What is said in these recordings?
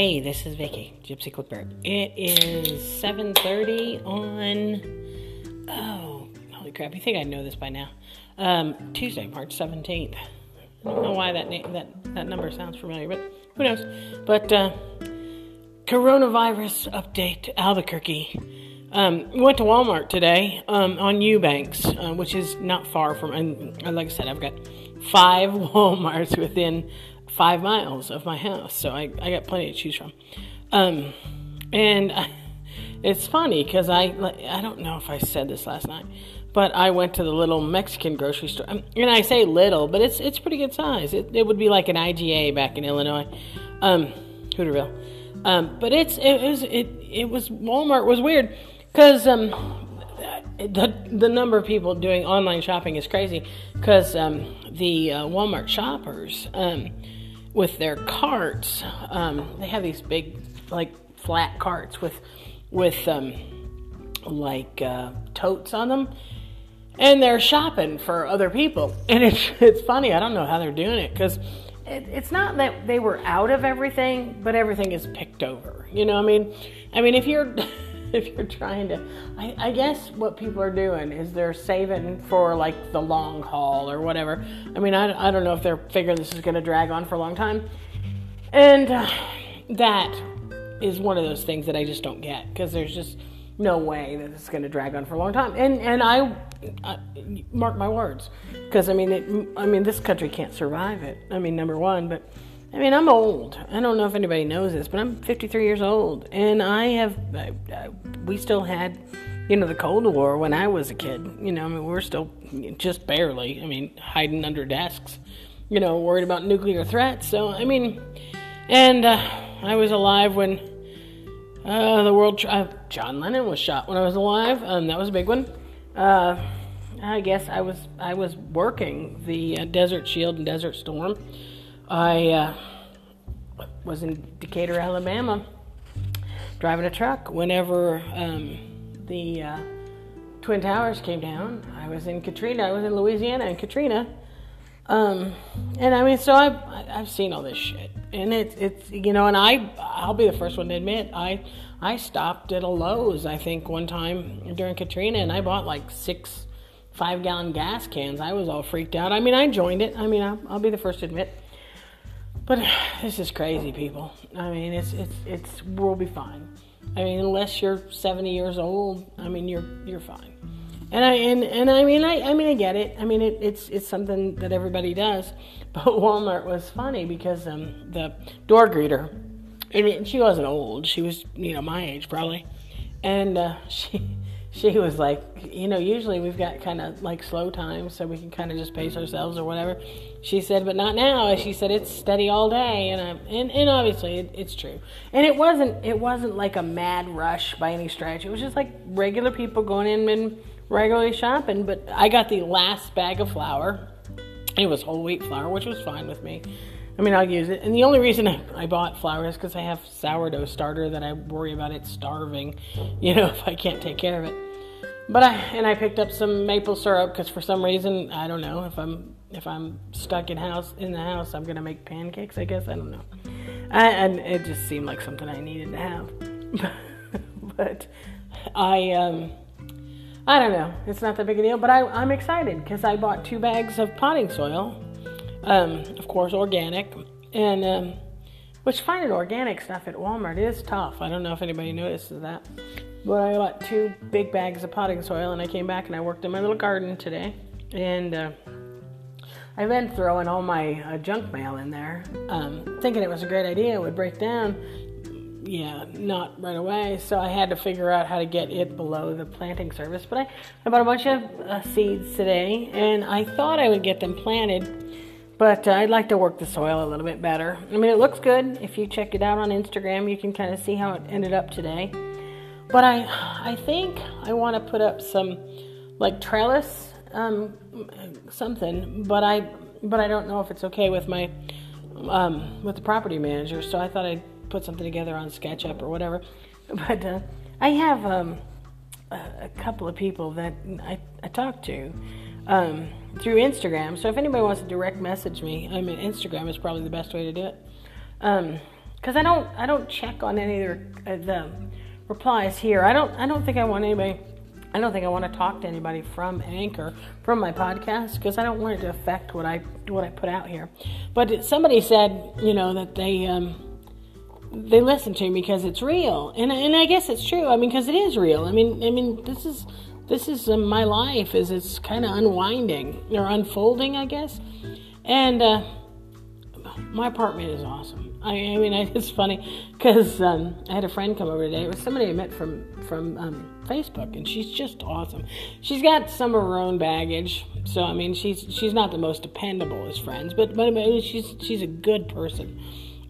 Hey, this is Vicky, Gypsy Clipper. It is 7:30 on oh, holy crap! You think I know this by now? Um, Tuesday, March 17th. I don't know why that that that number sounds familiar, but who knows? But uh, coronavirus update, Albuquerque. Um, went to Walmart today um, on Eubanks, uh, which is not far from. And like I said, I've got five WalMarts within five miles of my house, so I, I got plenty to choose from. Um, and I, it's funny because I I don't know if I said this last night, but I went to the little Mexican grocery store, um, and I say little, but it's it's pretty good size. It, it would be like an IGA back in Illinois, um, Hooterville. Um, but it's it was it it was Walmart was weird because um, the the number of people doing online shopping is crazy because um, the uh, Walmart shoppers um, with their carts um, they have these big like flat carts with with um, like uh, totes on them. And they're shopping for other people. And it's it's funny I don't know how they're doing it because it, it's not that they were out of everything but everything is picked over. You know I mean? I mean if you're if you're trying to I, I, guess what people are doing is they're saving for like the long haul or whatever. I mean i, I don't know if they're figuring this is going to drag on for a long time. And uh, that is one of those things that i just don't get because there's just no way that it's going to drag on for a long time. And and i, I mark my words because i mean it, i mean this country can't survive it. I mean number one but I mean, I'm old. I don't know if anybody knows this, but I'm 53 years old, and I have. I, I, we still had, you know, the Cold War when I was a kid. You know, I mean, we're still just barely. I mean, hiding under desks. You know, worried about nuclear threats. So I mean, and uh, I was alive when uh, the world. Uh, John Lennon was shot when I was alive. Um, that was a big one. Uh, I guess I was I was working the uh, Desert Shield and Desert Storm I uh, was in Decatur, Alabama, driving a truck whenever um, the uh, Twin Towers came down. I was in Katrina. I was in Louisiana in Katrina. Um, and I mean, so I've, I've seen all this shit. And it's, it's, you know, and I, I'll be the first one to admit, I, I stopped at a Lowe's, I think, one time during Katrina, and I bought like six five gallon gas cans. I was all freaked out. I mean, I joined it. I mean, I'll, I'll be the first to admit but this is crazy, people. I mean, it's it's it's we'll be fine. I mean, unless you're 70 years old, I mean, you're you're fine. And I and, and I mean I, I mean I get it. I mean it, it's it's something that everybody does. But Walmart was funny because um, the door greeter, and she wasn't old. She was you know my age probably, and uh, she she was like, you know, usually we've got kind of like slow times so we can kind of just pace ourselves or whatever. She said, but not now. She said it's steady all day, and I, and and obviously it, it's true. And it wasn't it wasn't like a mad rush by any stretch. It was just like regular people going in and regularly shopping. But I got the last bag of flour. It was whole wheat flour, which was fine with me. I mean, I'll use it. And the only reason I bought flour is because I have sourdough starter that I worry about it starving, you know, if I can't take care of it. But I and I picked up some maple syrup because for some reason I don't know if I'm if I'm stuck in house in the house I'm gonna make pancakes. I guess I don't know. I, and it just seemed like something I needed to have. but I um I don't know. It's not that big a deal. But I I'm excited because I bought two bags of potting soil um, of course, organic, and um, which finding organic stuff at Walmart is tough. I don't know if anybody notices that, but I bought two big bags of potting soil, and I came back and I worked in my little garden today, and uh, I've been throwing all my uh, junk mail in there, um, thinking it was a great idea. It would break down. Yeah, not right away. So I had to figure out how to get it below the planting service. But I, I bought a bunch of uh, seeds today, and I thought I would get them planted but uh, I'd like to work the soil a little bit better. I mean, it looks good. If you check it out on Instagram, you can kind of see how it ended up today. But I, I think I want to put up some, like trellis, um, something. But I, but I don't know if it's okay with my, um, with the property manager. So I thought I'd put something together on SketchUp or whatever. But uh, I have um, a, couple of people that I, I talk to um, through Instagram. So if anybody wants to direct message me, I mean, Instagram is probably the best way to do it. Um, because I don't I don't check on any of the, uh, the replies here. I don't I don't think I want anybody. I don't think I want to talk to anybody from Anchor from my podcast because I don't want it to affect what I what I put out here. But somebody said, you know, that they um, they listen to me because it's real, and and I guess it's true. I mean, because it is real. I mean, I mean, this is this is uh, my life. Is it's kind of unwinding or unfolding, I guess, and uh, my apartment is awesome. I, I mean, it's funny because um, I had a friend come over today. It was somebody I met from from um, Facebook, and she's just awesome. She's got some of her own baggage, so I mean, she's she's not the most dependable as friends, but but I she's she's a good person.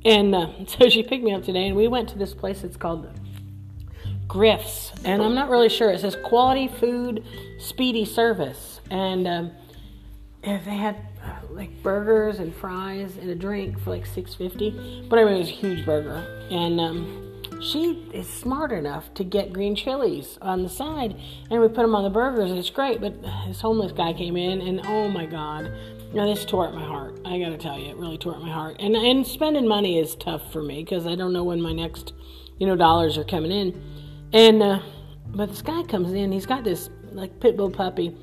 And uh, so she picked me up today, and we went to this place. It's called Griff's, and I'm not really sure. It says quality food, speedy service, and um, they had uh, like burgers and fries and a drink for like six fifty. But I mean, it was a huge burger, and um, she is smart enough to get green chilies on the side, and we put them on the burgers, and it's great. But this homeless guy came in, and oh my god, now this tore at my heart. I gotta tell you, it really tore at my heart. And and spending money is tough for me because I don't know when my next, you know, dollars are coming in. And uh, but this guy comes in. He's got this like pit bull puppy,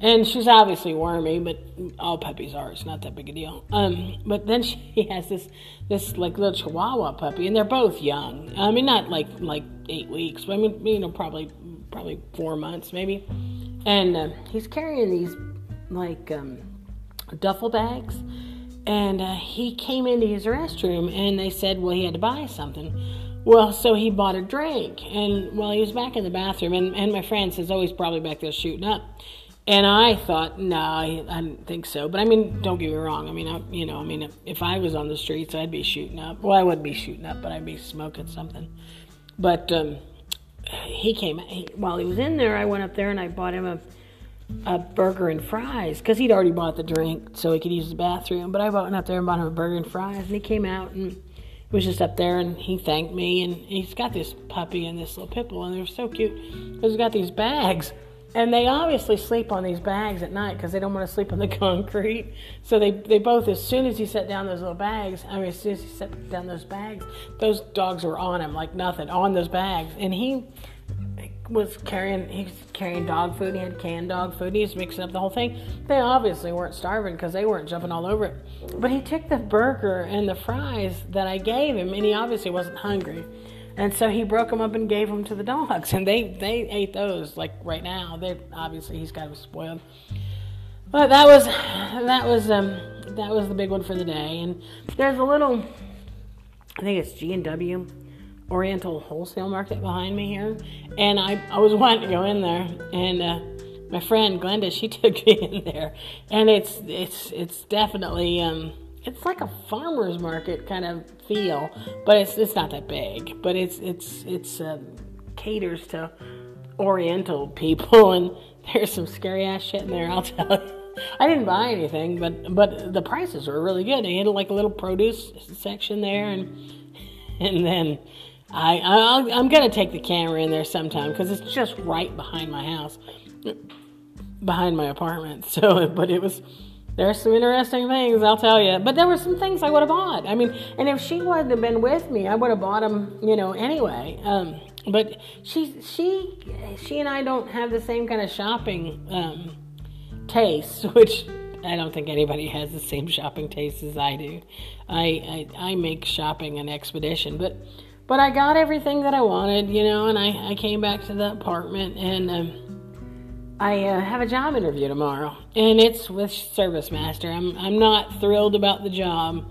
and she's obviously wormy, but all puppies are. It's not that big a deal. Um, but then she has this this like little Chihuahua puppy, and they're both young. I mean, not like like eight weeks, but I mean, you know, probably probably four months maybe. And uh, he's carrying these like um, duffel bags. And uh, he came into his restroom and they said, well, he had to buy something. Well, so he bought a drink. And while he was back in the bathroom, and, and my friend says, oh, he's probably back there shooting up. And I thought, no, I, I didn't think so. But I mean, don't get me wrong. I mean, I, you know, I mean, if, if I was on the streets, I'd be shooting up. Well, I wouldn't be shooting up, but I'd be smoking something. But um, he came, he, while he was in there, I went up there and I bought him a a burger and fries because he'd already bought the drink so he could use the bathroom. But I went up there and bought him a burger and fries, and he came out and was just up there and he thanked me. And he's got this puppy and this little pit bull, and they're so cute because he's got these bags. And they obviously sleep on these bags at night because they don't want to sleep on the concrete. So they, they both, as soon as he set down those little bags, I mean, as soon as he set down those bags, those dogs were on him like nothing, on those bags. And he, was carrying he was carrying dog food. He had canned dog food. He was mixing up the whole thing. They obviously weren't starving because they weren't jumping all over it. But he took the burger and the fries that I gave him, and he obviously wasn't hungry. And so he broke them up and gave them to the dogs, and they they ate those like right now. They obviously he's got them spoiled. But that was that was um that was the big one for the day. And there's a little I think it's G and W Oriental Wholesale Market behind me here, and I, I was wanting to go in there, and uh, my friend Glenda she took me in there, and it's it's it's definitely um, it's like a farmers market kind of feel, but it's it's not that big, but it's it's it's uh, caters to Oriental people, and there's some scary ass shit in there. I'll tell you. I didn't buy anything, but but the prices were really good. They had like a little produce section there, and and then I, I am gonna take the camera in there sometime because it's just right behind my house, behind my apartment. So, but it was there's some interesting things I'll tell you. But there were some things I would have bought. I mean, and if she wouldn't have been with me, I would have bought them, you know, anyway. Um, but she she she and I don't have the same kind of shopping um, taste, which I don't think anybody has the same shopping taste as I do. I, I, I make shopping an expedition, but but I got everything that I wanted, you know, and I, I came back to the apartment and um, I uh, have a job interview tomorrow, and it's with Service Master. I'm I'm not thrilled about the job,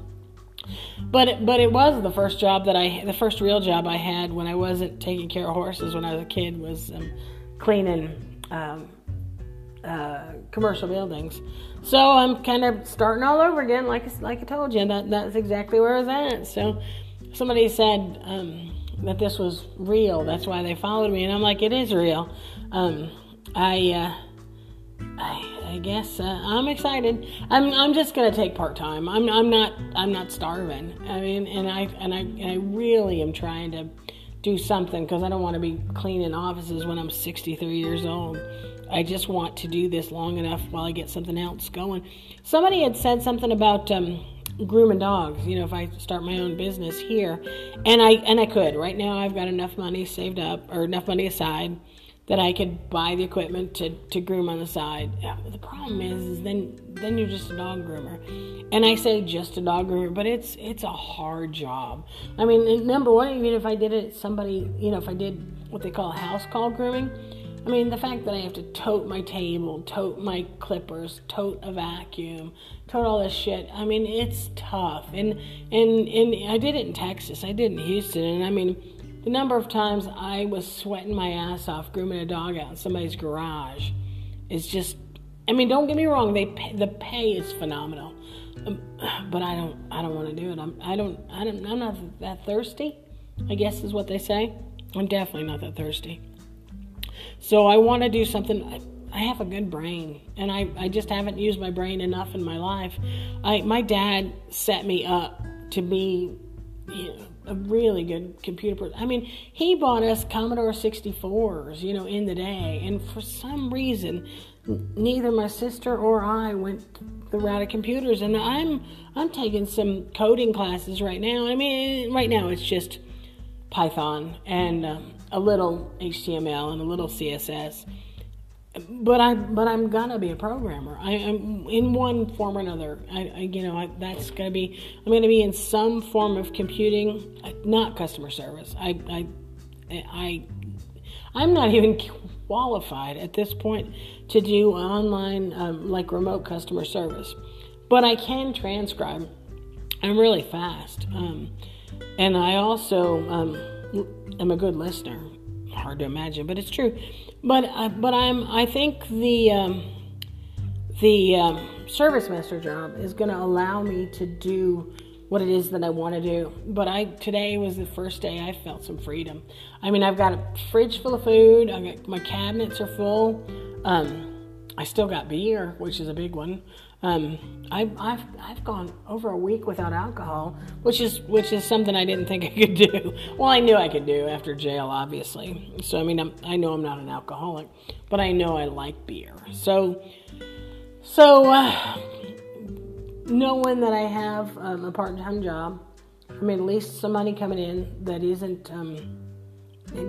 but it, but it was the first job that I the first real job I had when I wasn't taking care of horses when I was a kid was um, cleaning um, uh, commercial buildings. So I'm kind of starting all over again, like like I told you. And that that's exactly where I was at. So somebody said um, that this was real. That's why they followed me, and I'm like, it is real. Um, I, uh, I, I guess uh, I'm excited. I'm, I'm just gonna take part time. I'm, I'm not, I'm not starving. I mean, and I, and I, and I really am trying to do something because I don't want to be cleaning offices when I'm 63 years old. I just want to do this long enough while I get something else going. Somebody had said something about um, grooming dogs. You know, if I start my own business here, and I and I could right now, I've got enough money saved up or enough money aside that I could buy the equipment to, to groom on the side. The problem is, is then then you're just a dog groomer, and I say just a dog groomer, but it's it's a hard job. I mean, number one, even if I did it, somebody, you know, if I did what they call house call grooming. I mean, the fact that I have to tote my table, tote my clippers, tote a vacuum, tote all this shit. I mean, it's tough. And and and I did it in Texas. I did it in Houston, and I mean the number of times I was sweating my ass off grooming a dog out in somebody's garage is just. I mean, don't get me wrong. They pay, the pay is phenomenal, um, but I don't. I don't want to do it. I'm. I don't. I don't. I'm not that thirsty. I guess is what they say. I'm definitely not that thirsty. So I want to do something. I, I have a good brain, and I, I just haven't used my brain enough in my life. I my dad set me up to be you know, a really good computer person. I mean, he bought us Commodore 64s, you know, in the day, and for some reason, neither my sister or I went the route of computers. And I'm I'm taking some coding classes right now. I mean, right now it's just Python and uh, a little HTML and a little CSS but I but I'm gonna be a programmer. I, am in one form or another. I, I you know I, that's gonna be I'm gonna be in some form of computing, not customer service. I I I I'm not even qualified at this point to do online um, like remote customer service, but I can transcribe. I'm really fast, um, and I also um, am a good listener. Hard to imagine, but it's true. But uh, but I'm I think the um, the um, service master job is going to allow me to do what it is that I want to do. But I today was the first day I felt some freedom. I mean, I've got a fridge full of food. I got my cabinets are full. Um, I still got beer, which is a big one. Um, I, I've I've gone over a week without alcohol, which is which is something I didn't think I could do. Well, I knew I could do after jail, obviously. So I mean, I'm, i know I'm not an alcoholic, but I know I like beer. So so uh, knowing that I have um, a part-time job, I mean, at least some money coming in that isn't um,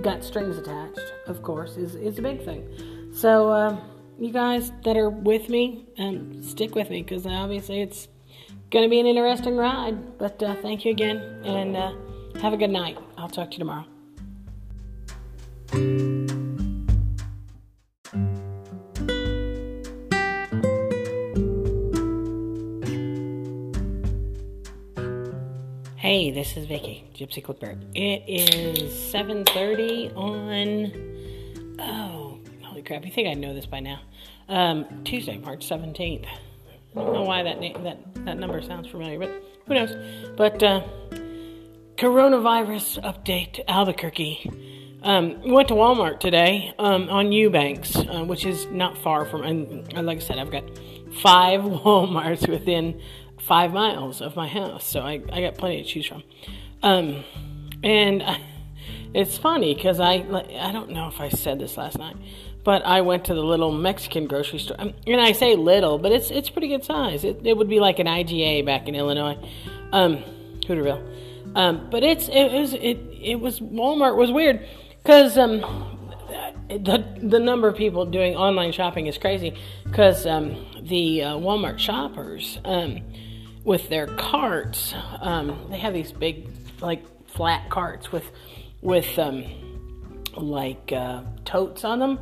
got strings attached, of course, is is a big thing. So. Uh, you guys that are with me, um, stick with me because obviously it's going to be an interesting ride. But uh, thank you again and uh, have a good night. I'll talk to you tomorrow. Hey, this is Vicky, Gypsy Clipper. It is 7:30 on oh crap! You think I know this by now? Um, Tuesday, March seventeenth. I don't know why that na- that that number sounds familiar, but who knows? But uh, coronavirus update Albuquerque. Um, went to Walmart today um, on Eubanks, uh, which is not far from. And like I said, I've got five WalMarts within five miles of my house, so I, I got plenty to choose from. Um, and I, it's funny because I I don't know if I said this last night, but I went to the little Mexican grocery store, um, and I say little, but it's it's pretty good size. It, it would be like an IGA back in Illinois, um, Hooterville. Um, but it's it was it it was Walmart was weird. Because um, the the number of people doing online shopping is crazy. Because um, the uh, Walmart shoppers um, with their carts um, they have these big like flat carts with with um, like uh, totes on them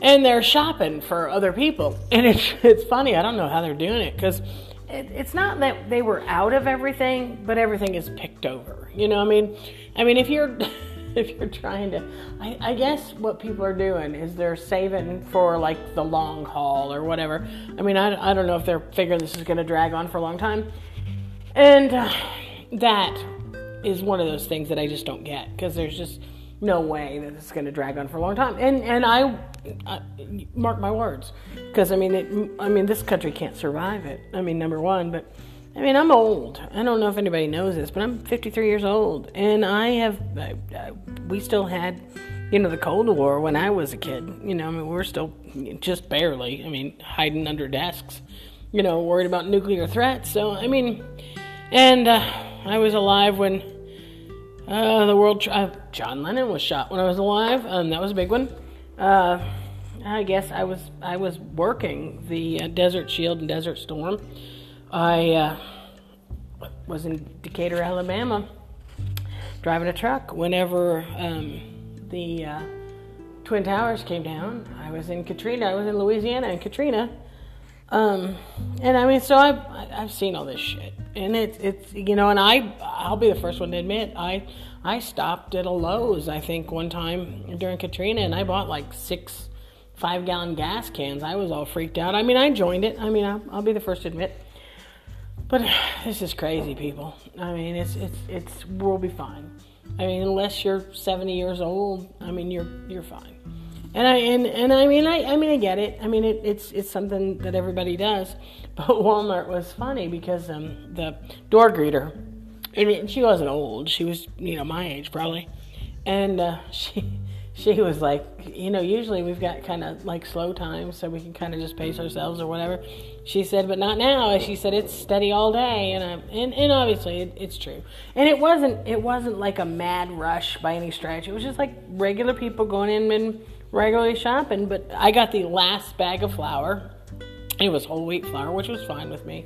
and they're shopping for other people. And it's it's funny. I don't know how they're doing it because it, it's not that they were out of everything, but everything is picked over. You know, I mean, I mean, if you're if you're trying to, I, I guess what people are doing is they're saving for like the long haul or whatever. I mean, I, I don't know if they're figuring this is going to drag on for a long time, and uh, that is one of those things that I just don't get because there's just no way that it's going to drag on for a long time. And and I, I mark my words, because I mean it. I mean this country can't survive it. I mean number one, but I mean I'm old. I don't know if anybody knows this, but I'm 53 years old, and I have. I, I, we still had, you know, the Cold War when I was a kid. You know, I mean we're still just barely. I mean hiding under desks. you know, worried about nuclear threats. So, I mean, and uh, I was alive when uh, the world. Uh, John Lennon was shot when I was alive. Um, that was a big one. Uh, I guess I was I was working the uh, Desert Shield and Desert Storm. I uh, was in Decatur, Alabama, driving a truck whenever um, the uh, Twin Towers came down. I was in Katrina. I was in Louisiana and Katrina. Um, and I mean, so I've I've seen all this shit, and it's it's you know, and I I'll be the first one to admit I I stopped at a Lowe's I think one time during Katrina, and I bought like six five gallon gas cans. I was all freaked out. I mean, I joined it. I mean, I'll, I'll be the first to admit. But this is crazy, people. I mean, it's it's it's we'll be fine. I mean, unless you're 70 years old, I mean, you're you're fine. And I and, and I mean, I I mean, I get it. I mean, it, it's it's something that everybody does. But Walmart was funny because um, the door greeter, and she wasn't old. She was you know my age probably, and uh, she she was like, you know, usually we've got kind of like slow times so we can kind of just pace ourselves or whatever. She said, but not now. She said it's steady all day, and I, and, and obviously it, it's true. And it wasn't it wasn't like a mad rush by any stretch. It was just like regular people going in and regularly shopping. But I got the last bag of flour. It was whole wheat flour, which was fine with me.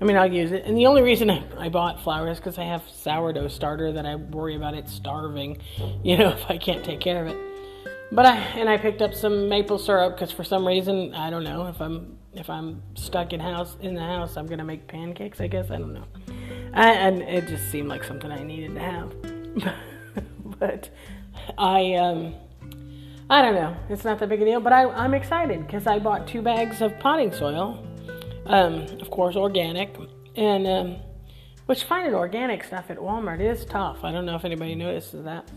I mean, I'll use it. And the only reason I bought flour is because I have sourdough starter that I worry about it starving, you know, if I can't take care of it. But I and I picked up some maple syrup because for some reason I don't know if I'm if I'm stuck in house in the house I'm gonna make pancakes. I guess I don't know. I, and it just seemed like something I needed to have. but I um I don't know. It's not that big a deal, but I, I'm excited because I bought two bags of potting soil um, of course, organic, and um, which finding organic stuff at Walmart is tough. I don't know if anybody notices that,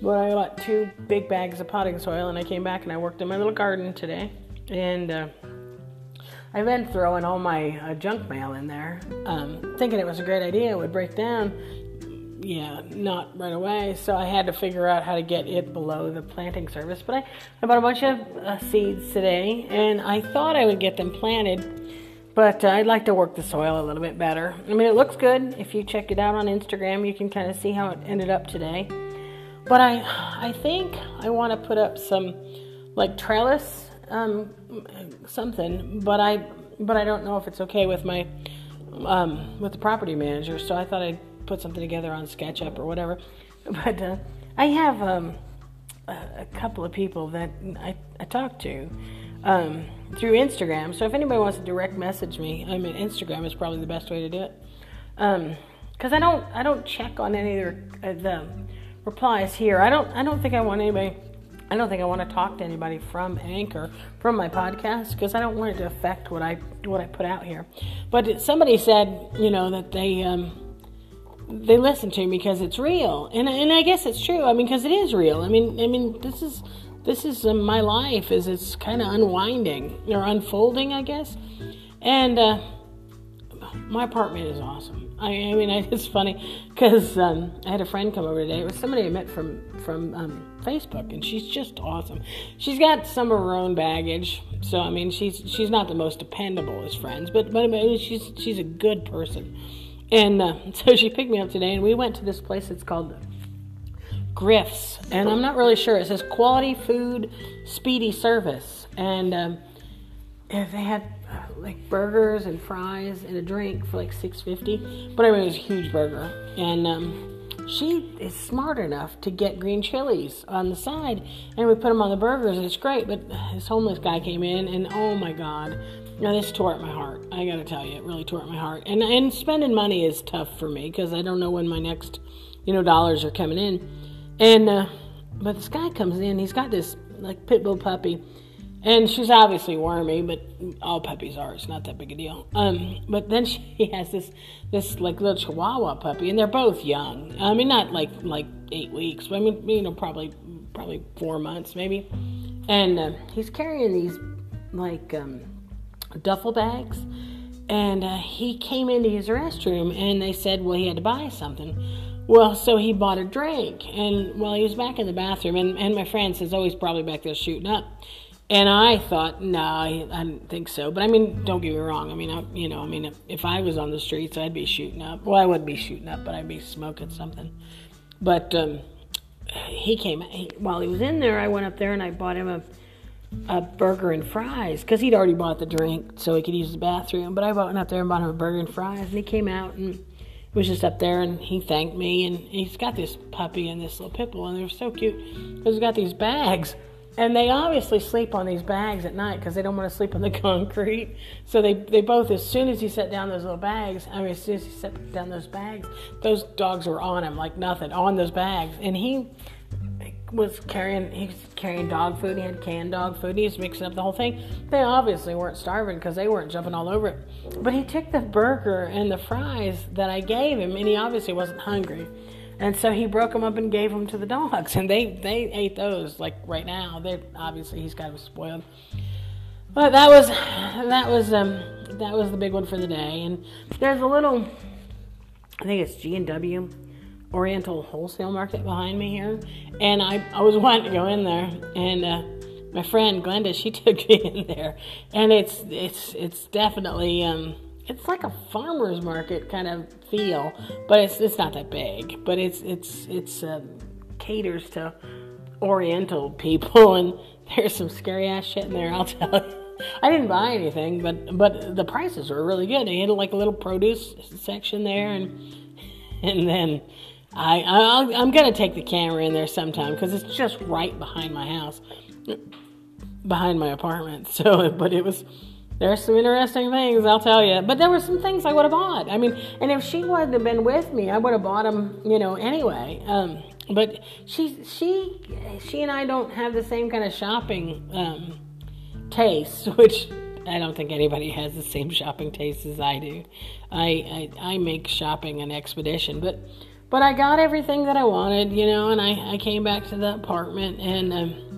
but I bought two big bags of potting soil, and I came back and I worked in my little garden today, and uh, I've been throwing all my uh, junk mail in there, um, thinking it was a great idea. It would break down. Yeah, not right away. So I had to figure out how to get it below the planting service. But I, I bought a bunch of uh, seeds today, and I thought I would get them planted but uh, I'd like to work the soil a little bit better. I mean, it looks good. If you check it out on Instagram, you can kind of see how it ended up today. But I, I think I want to put up some, like trellis, um, something. But I, but I don't know if it's okay with my, um, with the property manager. So I thought I'd put something together on SketchUp or whatever. But uh, I have um, a couple of people that I, I talked to um, through Instagram. So if anybody wants to direct message me, I mean Instagram is probably the best way to do it. Because um, I don't I don't check on any of the, uh, the replies here. I don't I don't think I want anybody. I don't think I want to talk to anybody from Anchor from my podcast because I don't want it to affect what I what I put out here. But somebody said, you know, that they um, they listen to me because it's real, and and I guess it's true. I mean, because it is real. I mean, I mean, this is this is uh, my life as it's kind of unwinding or unfolding, I guess. And uh, my apartment is awesome. I, I mean, I, it's funny because um, I had a friend come over today. It was somebody I met from from um, Facebook, and she's just awesome. She's got some of her own baggage, so I mean, she's she's not the most dependable as friends, but but she's she's a good person. And uh, so she picked me up today, and we went to this place. It's called Griff's, and I'm not really sure. It says quality food, speedy service, and um, they had uh, like burgers and fries and a drink for like six fifty. But anyway, it was a huge burger, and um, she is smart enough to get green chilies on the side, and we put them on the burgers, and it's great. But this homeless guy came in, and oh my god. Now this tore at my heart. I gotta tell you, it really tore at my heart. And and spending money is tough for me because I don't know when my next, you know, dollars are coming in. And uh, but this guy comes in. He's got this like pit bull puppy, and she's obviously wormy, but all puppies are. It's not that big a deal. Um, but then she has this this like little Chihuahua puppy, and they're both young. I mean, not like like eight weeks, but I mean, you know, probably probably four months maybe. And uh, he's carrying these like um, duffel bags. And uh, he came into his restroom, and they said, well, he had to buy something. Well, so he bought a drink, and while he was back in the bathroom, and, and my friend says, oh, he's probably back there shooting up. And I thought, no, I, I didn't think so. But I mean, don't get me wrong. I mean, I, you know, I mean, if, if I was on the streets, I'd be shooting up. Well, I wouldn't be shooting up, but I'd be smoking something. But um, he came he, while he was in there. I went up there and I bought him a a burger and fries because he'd already bought the drink so he could use the bathroom. But I went up there and bought him a burger and fries, and he came out and was just up there and he thanked me. And he's got this puppy and this little pit bull, and they're so cute because he's got these bags. And they obviously sleep on these bags at night because they don't want to sleep on the concrete. So they, they both, as soon as he set down those little bags, I mean, as soon as he set down those bags, those dogs were on him like nothing, on those bags. And he was carrying he was carrying dog food. He had canned dog food. He was mixing up the whole thing. They obviously weren't starving because they weren't jumping all over it. But he took the burger and the fries that I gave him, and he obviously wasn't hungry. And so he broke them up and gave them to the dogs, and they they ate those like right now. They obviously he's kind of spoiled. But that was that was um that was the big one for the day. And there's a little, I think it's G and W Oriental Wholesale Market behind me here, and I, I was wanting to go in there, and uh, my friend Glenda she took me in there, and it's it's it's definitely um, it's like a farmers market kind of feel, but it's it's not that big, but it's it's it's uh, caters to Oriental people, and there's some scary ass shit in there. I'll tell you. I didn't buy anything, but but the prices were really good. They had like a little produce section there, and and then I, I am gonna take the camera in there sometime because it's just right behind my house, behind my apartment. So, but it was there's some interesting things I'll tell you. But there were some things I would have bought. I mean, and if she wouldn't have been with me, I would have bought them, you know, anyway. Um, but she she she and I don't have the same kind of shopping um, taste, which I don't think anybody has the same shopping taste as I do. I I, I make shopping an expedition, but but I got everything that I wanted, you know, and I, I came back to the apartment and um,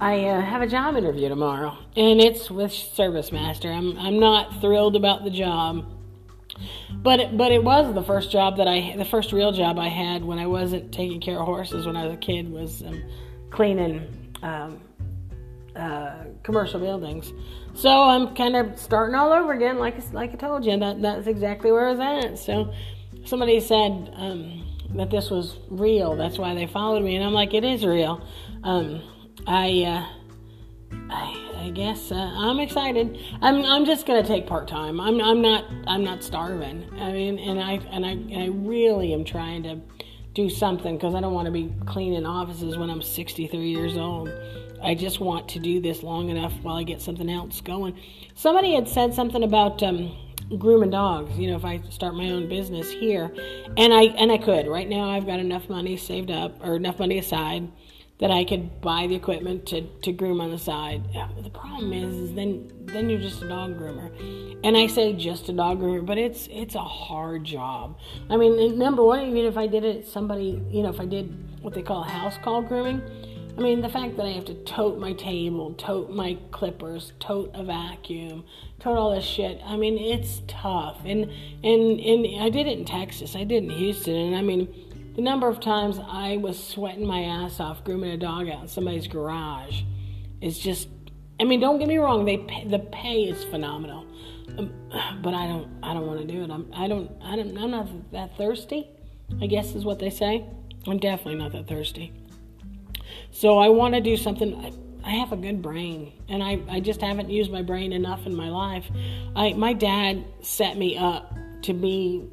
I uh, have a job interview tomorrow, and it's with Service Master. I'm I'm not thrilled about the job, but it, but it was the first job that I the first real job I had when I wasn't taking care of horses when I was a kid was um, cleaning um, uh, commercial buildings. So I'm kind of starting all over again, like like I told you. That that's exactly where I was at. So somebody said um, that this was real. That's why they followed me, and I'm like, it is real. Um, I, uh, I, I guess uh, I'm excited. I'm, I'm just gonna take part time. I'm, I'm not, I'm not starving. I mean, and I, and I, and I really am trying to do something because I don't want to be cleaning offices when I'm 63 years old. I just want to do this long enough while I get something else going. Somebody had said something about. Um, grooming dogs you know if i start my own business here. And i and i could. Right now i've got enough money saved up or enough money aside that i could buy the equipment to, to groom on the side. The problem is, is then then you're just a dog groomer. And i say just a dog groomer but it's it's a hard job. I mean number one even if i did it somebody you know if i did what they call house call grooming I mean, the fact that I have to tote my table, tote my clippers, tote a vacuum, tote all this shit. I mean, it's tough. And and and I did it in Texas. I did it in Houston. And I mean, the number of times I was sweating my ass off grooming a dog out in somebody's garage is just. I mean, don't get me wrong. They pay, the pay is phenomenal, um, but I don't. I don't want to do it. I'm. I don't. I don't. I'm not that thirsty. I guess is what they say. I'm definitely not that thirsty. So I want to do something. I have a good brain, and I, I just haven't used my brain enough in my life. I my dad set me up to be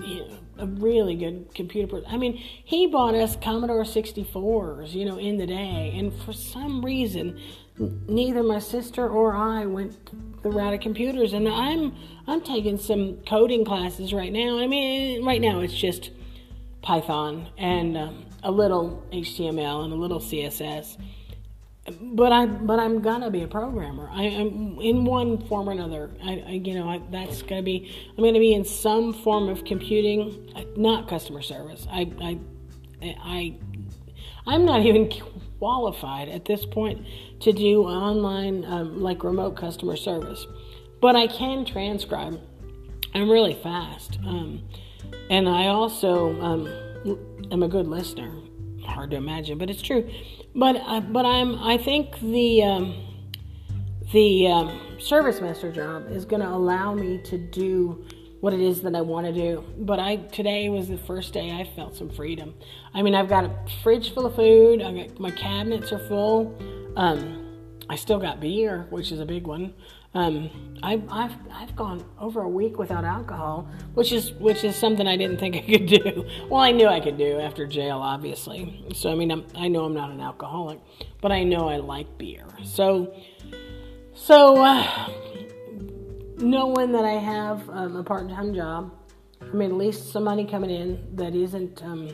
you know, a really good computer person. I mean, he bought us Commodore 64s, you know, in the day, and for some reason, neither my sister or I went the route of computers. And I'm I'm taking some coding classes right now. I mean, right now it's just Python and um, a little HTML and a little CSS. But I, but I'm gonna be a programmer. I, am in one form or another. I, I you know, I, that's gonna be. I'm gonna be in some form of computing, not customer service. I, I, I, I'm not even qualified at this point to do online, um, like remote customer service. But I can transcribe. I'm really fast, um, and I also. Um, am a good listener. Hard to imagine, but it's true. But I, but I'm I think the um, the um, service master job is going to allow me to do what it is that I want to do. But I today was the first day I felt some freedom. I mean, I've got a fridge full of food. I got my cabinets are full. Um, I still got beer, which is a big one. Um, I, I've I've gone over a week without alcohol, which is which is something I didn't think I could do. Well, I knew I could do after jail, obviously. So I mean, I'm, I know I'm not an alcoholic, but I know I like beer. So so uh, knowing that I have um, a part-time job, I mean, at least some money coming in that isn't um,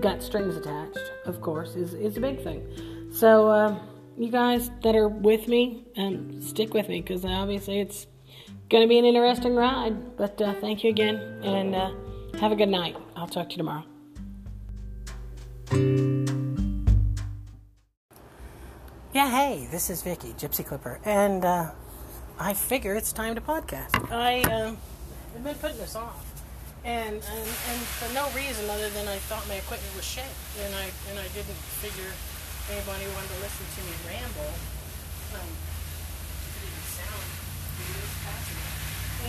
got strings attached, of course, is is a big thing. So. Uh, you guys that are with me, um, stick with me because obviously it's going to be an interesting ride. But uh, thank you again and uh, have a good night. I'll talk to you tomorrow. Yeah, hey, this is Vicky, Gypsy Clipper, and uh, I figure it's time to podcast. I um, have been putting this off, and, and and for no reason other than I thought my equipment was shit, and I and I didn't figure anybody wanted to listen to me ramble, um, it didn't sound good, passionate.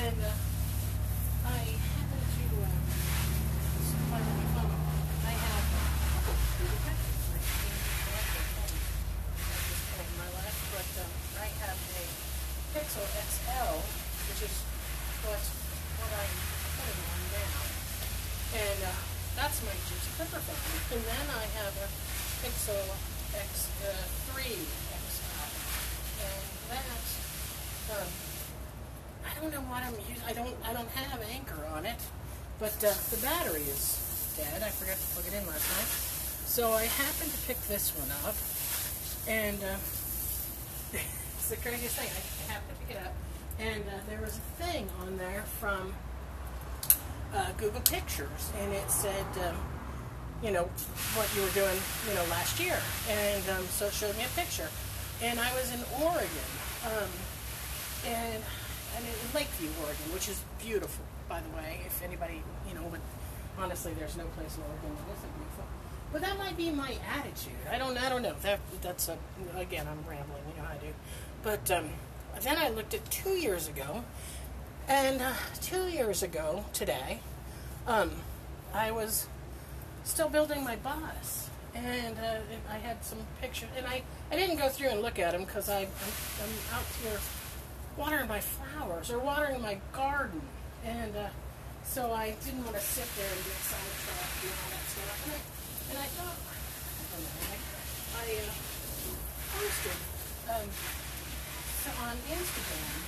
And uh, I happen to uh, find my phone. I have Google Pictures. I can't collect at this point in my life, but um, I have a Pixel XL, which is what what I'm putting on now, and uh, that's my Gypsy Clipper phone. And then I have a Pixel X uh, three XL, and that um, I don't know what I'm using. I don't I don't have Anchor on it, but uh, the battery is dead. I forgot to plug it in last night, so I happened to pick this one up, and uh, it's the craziest thing. I happened to pick it up, and uh, there was a thing on there from uh, Google Pictures, and it said. Um, you know, what you were doing, you know, last year. And um, so it showed me a picture. And I was in Oregon, um, and, and in Lakeview, Oregon, which is beautiful, by the way, if anybody, you know, but honestly, there's no place in Oregon that isn't beautiful. But that might be my attitude. I don't, I don't know. That, that's a, again, I'm rambling, you know I do. But um, then I looked at two years ago, and uh, two years ago today, um, I was still building my bus. And uh, I had some pictures, and I, I didn't go through and look at them because I'm, I'm out here watering my flowers or watering my garden. And uh, so I didn't want to sit there and get sidetracked and all that stuff. And I, and I thought, I don't know, I, I uh, posted um, so on Instagram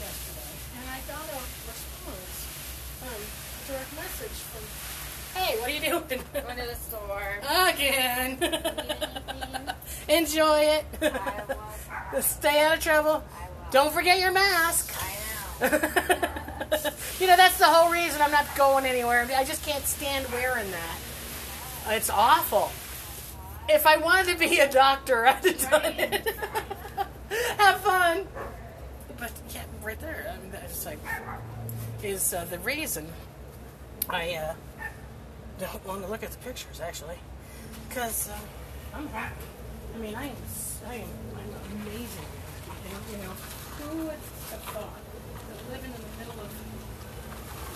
yesterday, and I got a response, um, direct message from Hey, what are you doing? Going to the store. Again. Enjoy it. Stay out of trouble. Don't forget your mask. I know. you know, that's the whole reason I'm not going anywhere. I just can't stand wearing that. It's awful. If I wanted to be a doctor, I'd have done it. Have fun. But yeah, right there. I mean, that's like is uh, the reason I uh, don't want to look at the pictures actually, because uh, I'm happy. I mean, I am, I am, I'm amazing. And you know, who would have thought that living in the middle of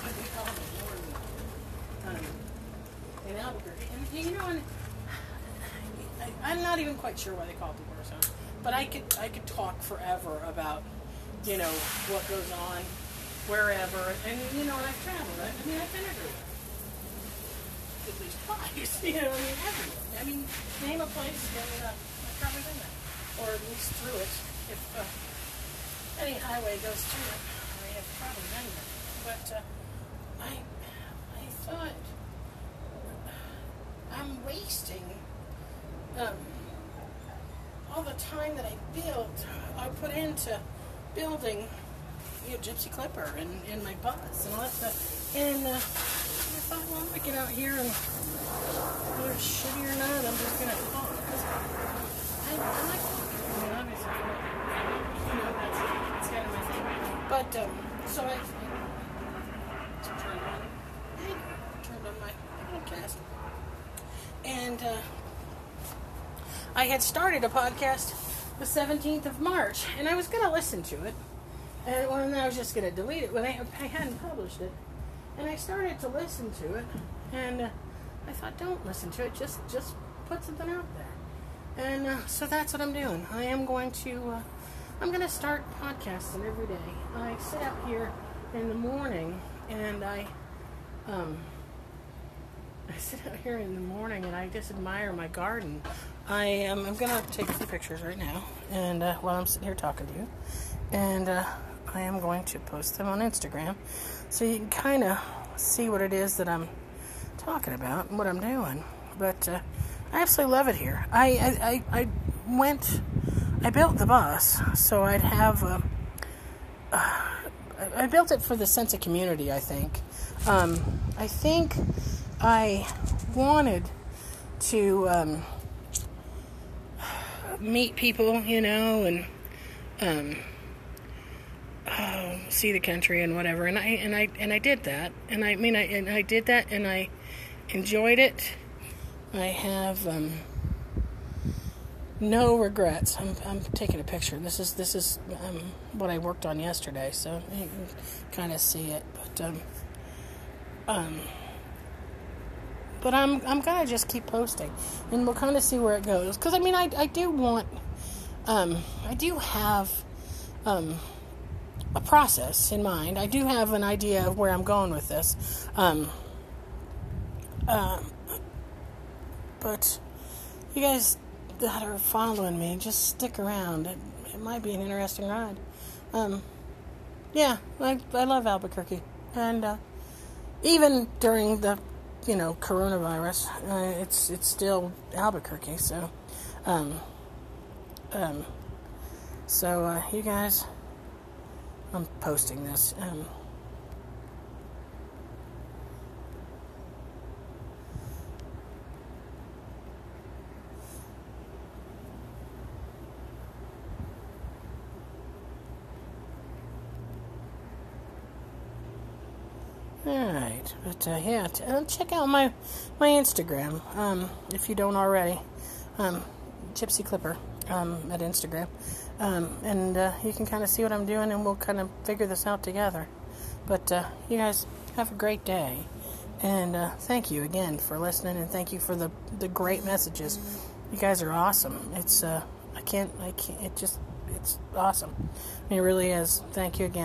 what call the war um, in Albuquerque, and you know, and I, I'm not even quite sure why they call it the war zone, but I could, I could talk forever about, you know, what goes on wherever, and you know, and I've traveled. I, I mean, I've been everywhere least twice. You know, I mean. I mean, name a place, and uh, I've probably been there, or at least through it. If uh, any highway goes through it, I have probably been there. But uh, I, I thought I'm wasting um, all the time that I built, I put into building Gypsy Clipper and, and my bus and all that stuff. And uh, I thought, well, I'm going to get out here and whether it's shitty or not, I'm just going to talk. 'Cause I, I like. I mean, obviously, you know, that's, that's kind of my thing. But, um, so I, I turned on, turned on my podcast. And uh, I had started a podcast the 17th of March, and I was going to listen to it, and well, then I was just going to delete it when I, I hadn't published it, and I started to listen to it, and uh, I thought, don't listen to it, just just put something out there, and uh, so that's what I'm doing. I am going to, uh, I'm going to start podcasting every day. I sit out here in the morning, and I, um, I sit out here in the morning and I just admire my garden. I am. I'm gonna take a few pictures right now, and uh, while I'm sitting here talking to you, and uh, I am going to post them on Instagram, so you can kind of see what it is that I'm talking about and what I'm doing. But uh, I absolutely love it here. I, I I, I went. I built the bus so I'd have. Uh, uh, I built it for the sense of community. I think. Um, I think I wanted to um, meet people, you know, and um, oh, see the country and whatever. And I and I and I did that. And I mean, I and I did that, and I enjoyed it. I have um, no regrets. I'm, I'm taking a picture. This is this is um, what I worked on yesterday, so you can kind of see it. But um, um, but I'm I'm gonna just keep posting, and we'll kind of see where it goes. Because I mean, I I do want, um, I do have, um, a process in mind. I do have an idea of where I'm going with this. Um, uh, but you guys that are following me, just stick around. It, it might be an interesting ride. Um, yeah, I I love Albuquerque, and uh, even during the you know coronavirus, uh, it's it's still Albuquerque. So, um, um, so uh, you guys, I'm posting this. Um, All right, but uh, yeah, t- uh, check out my my Instagram um, if you don't already, um, Gypsy Clipper um, at Instagram, um, and uh, you can kind of see what I'm doing, and we'll kind of figure this out together. But uh, you guys have a great day, and uh, thank you again for listening, and thank you for the the great messages. You guys are awesome. It's uh, I can't I can't it just it's awesome. It really is. Thank you again.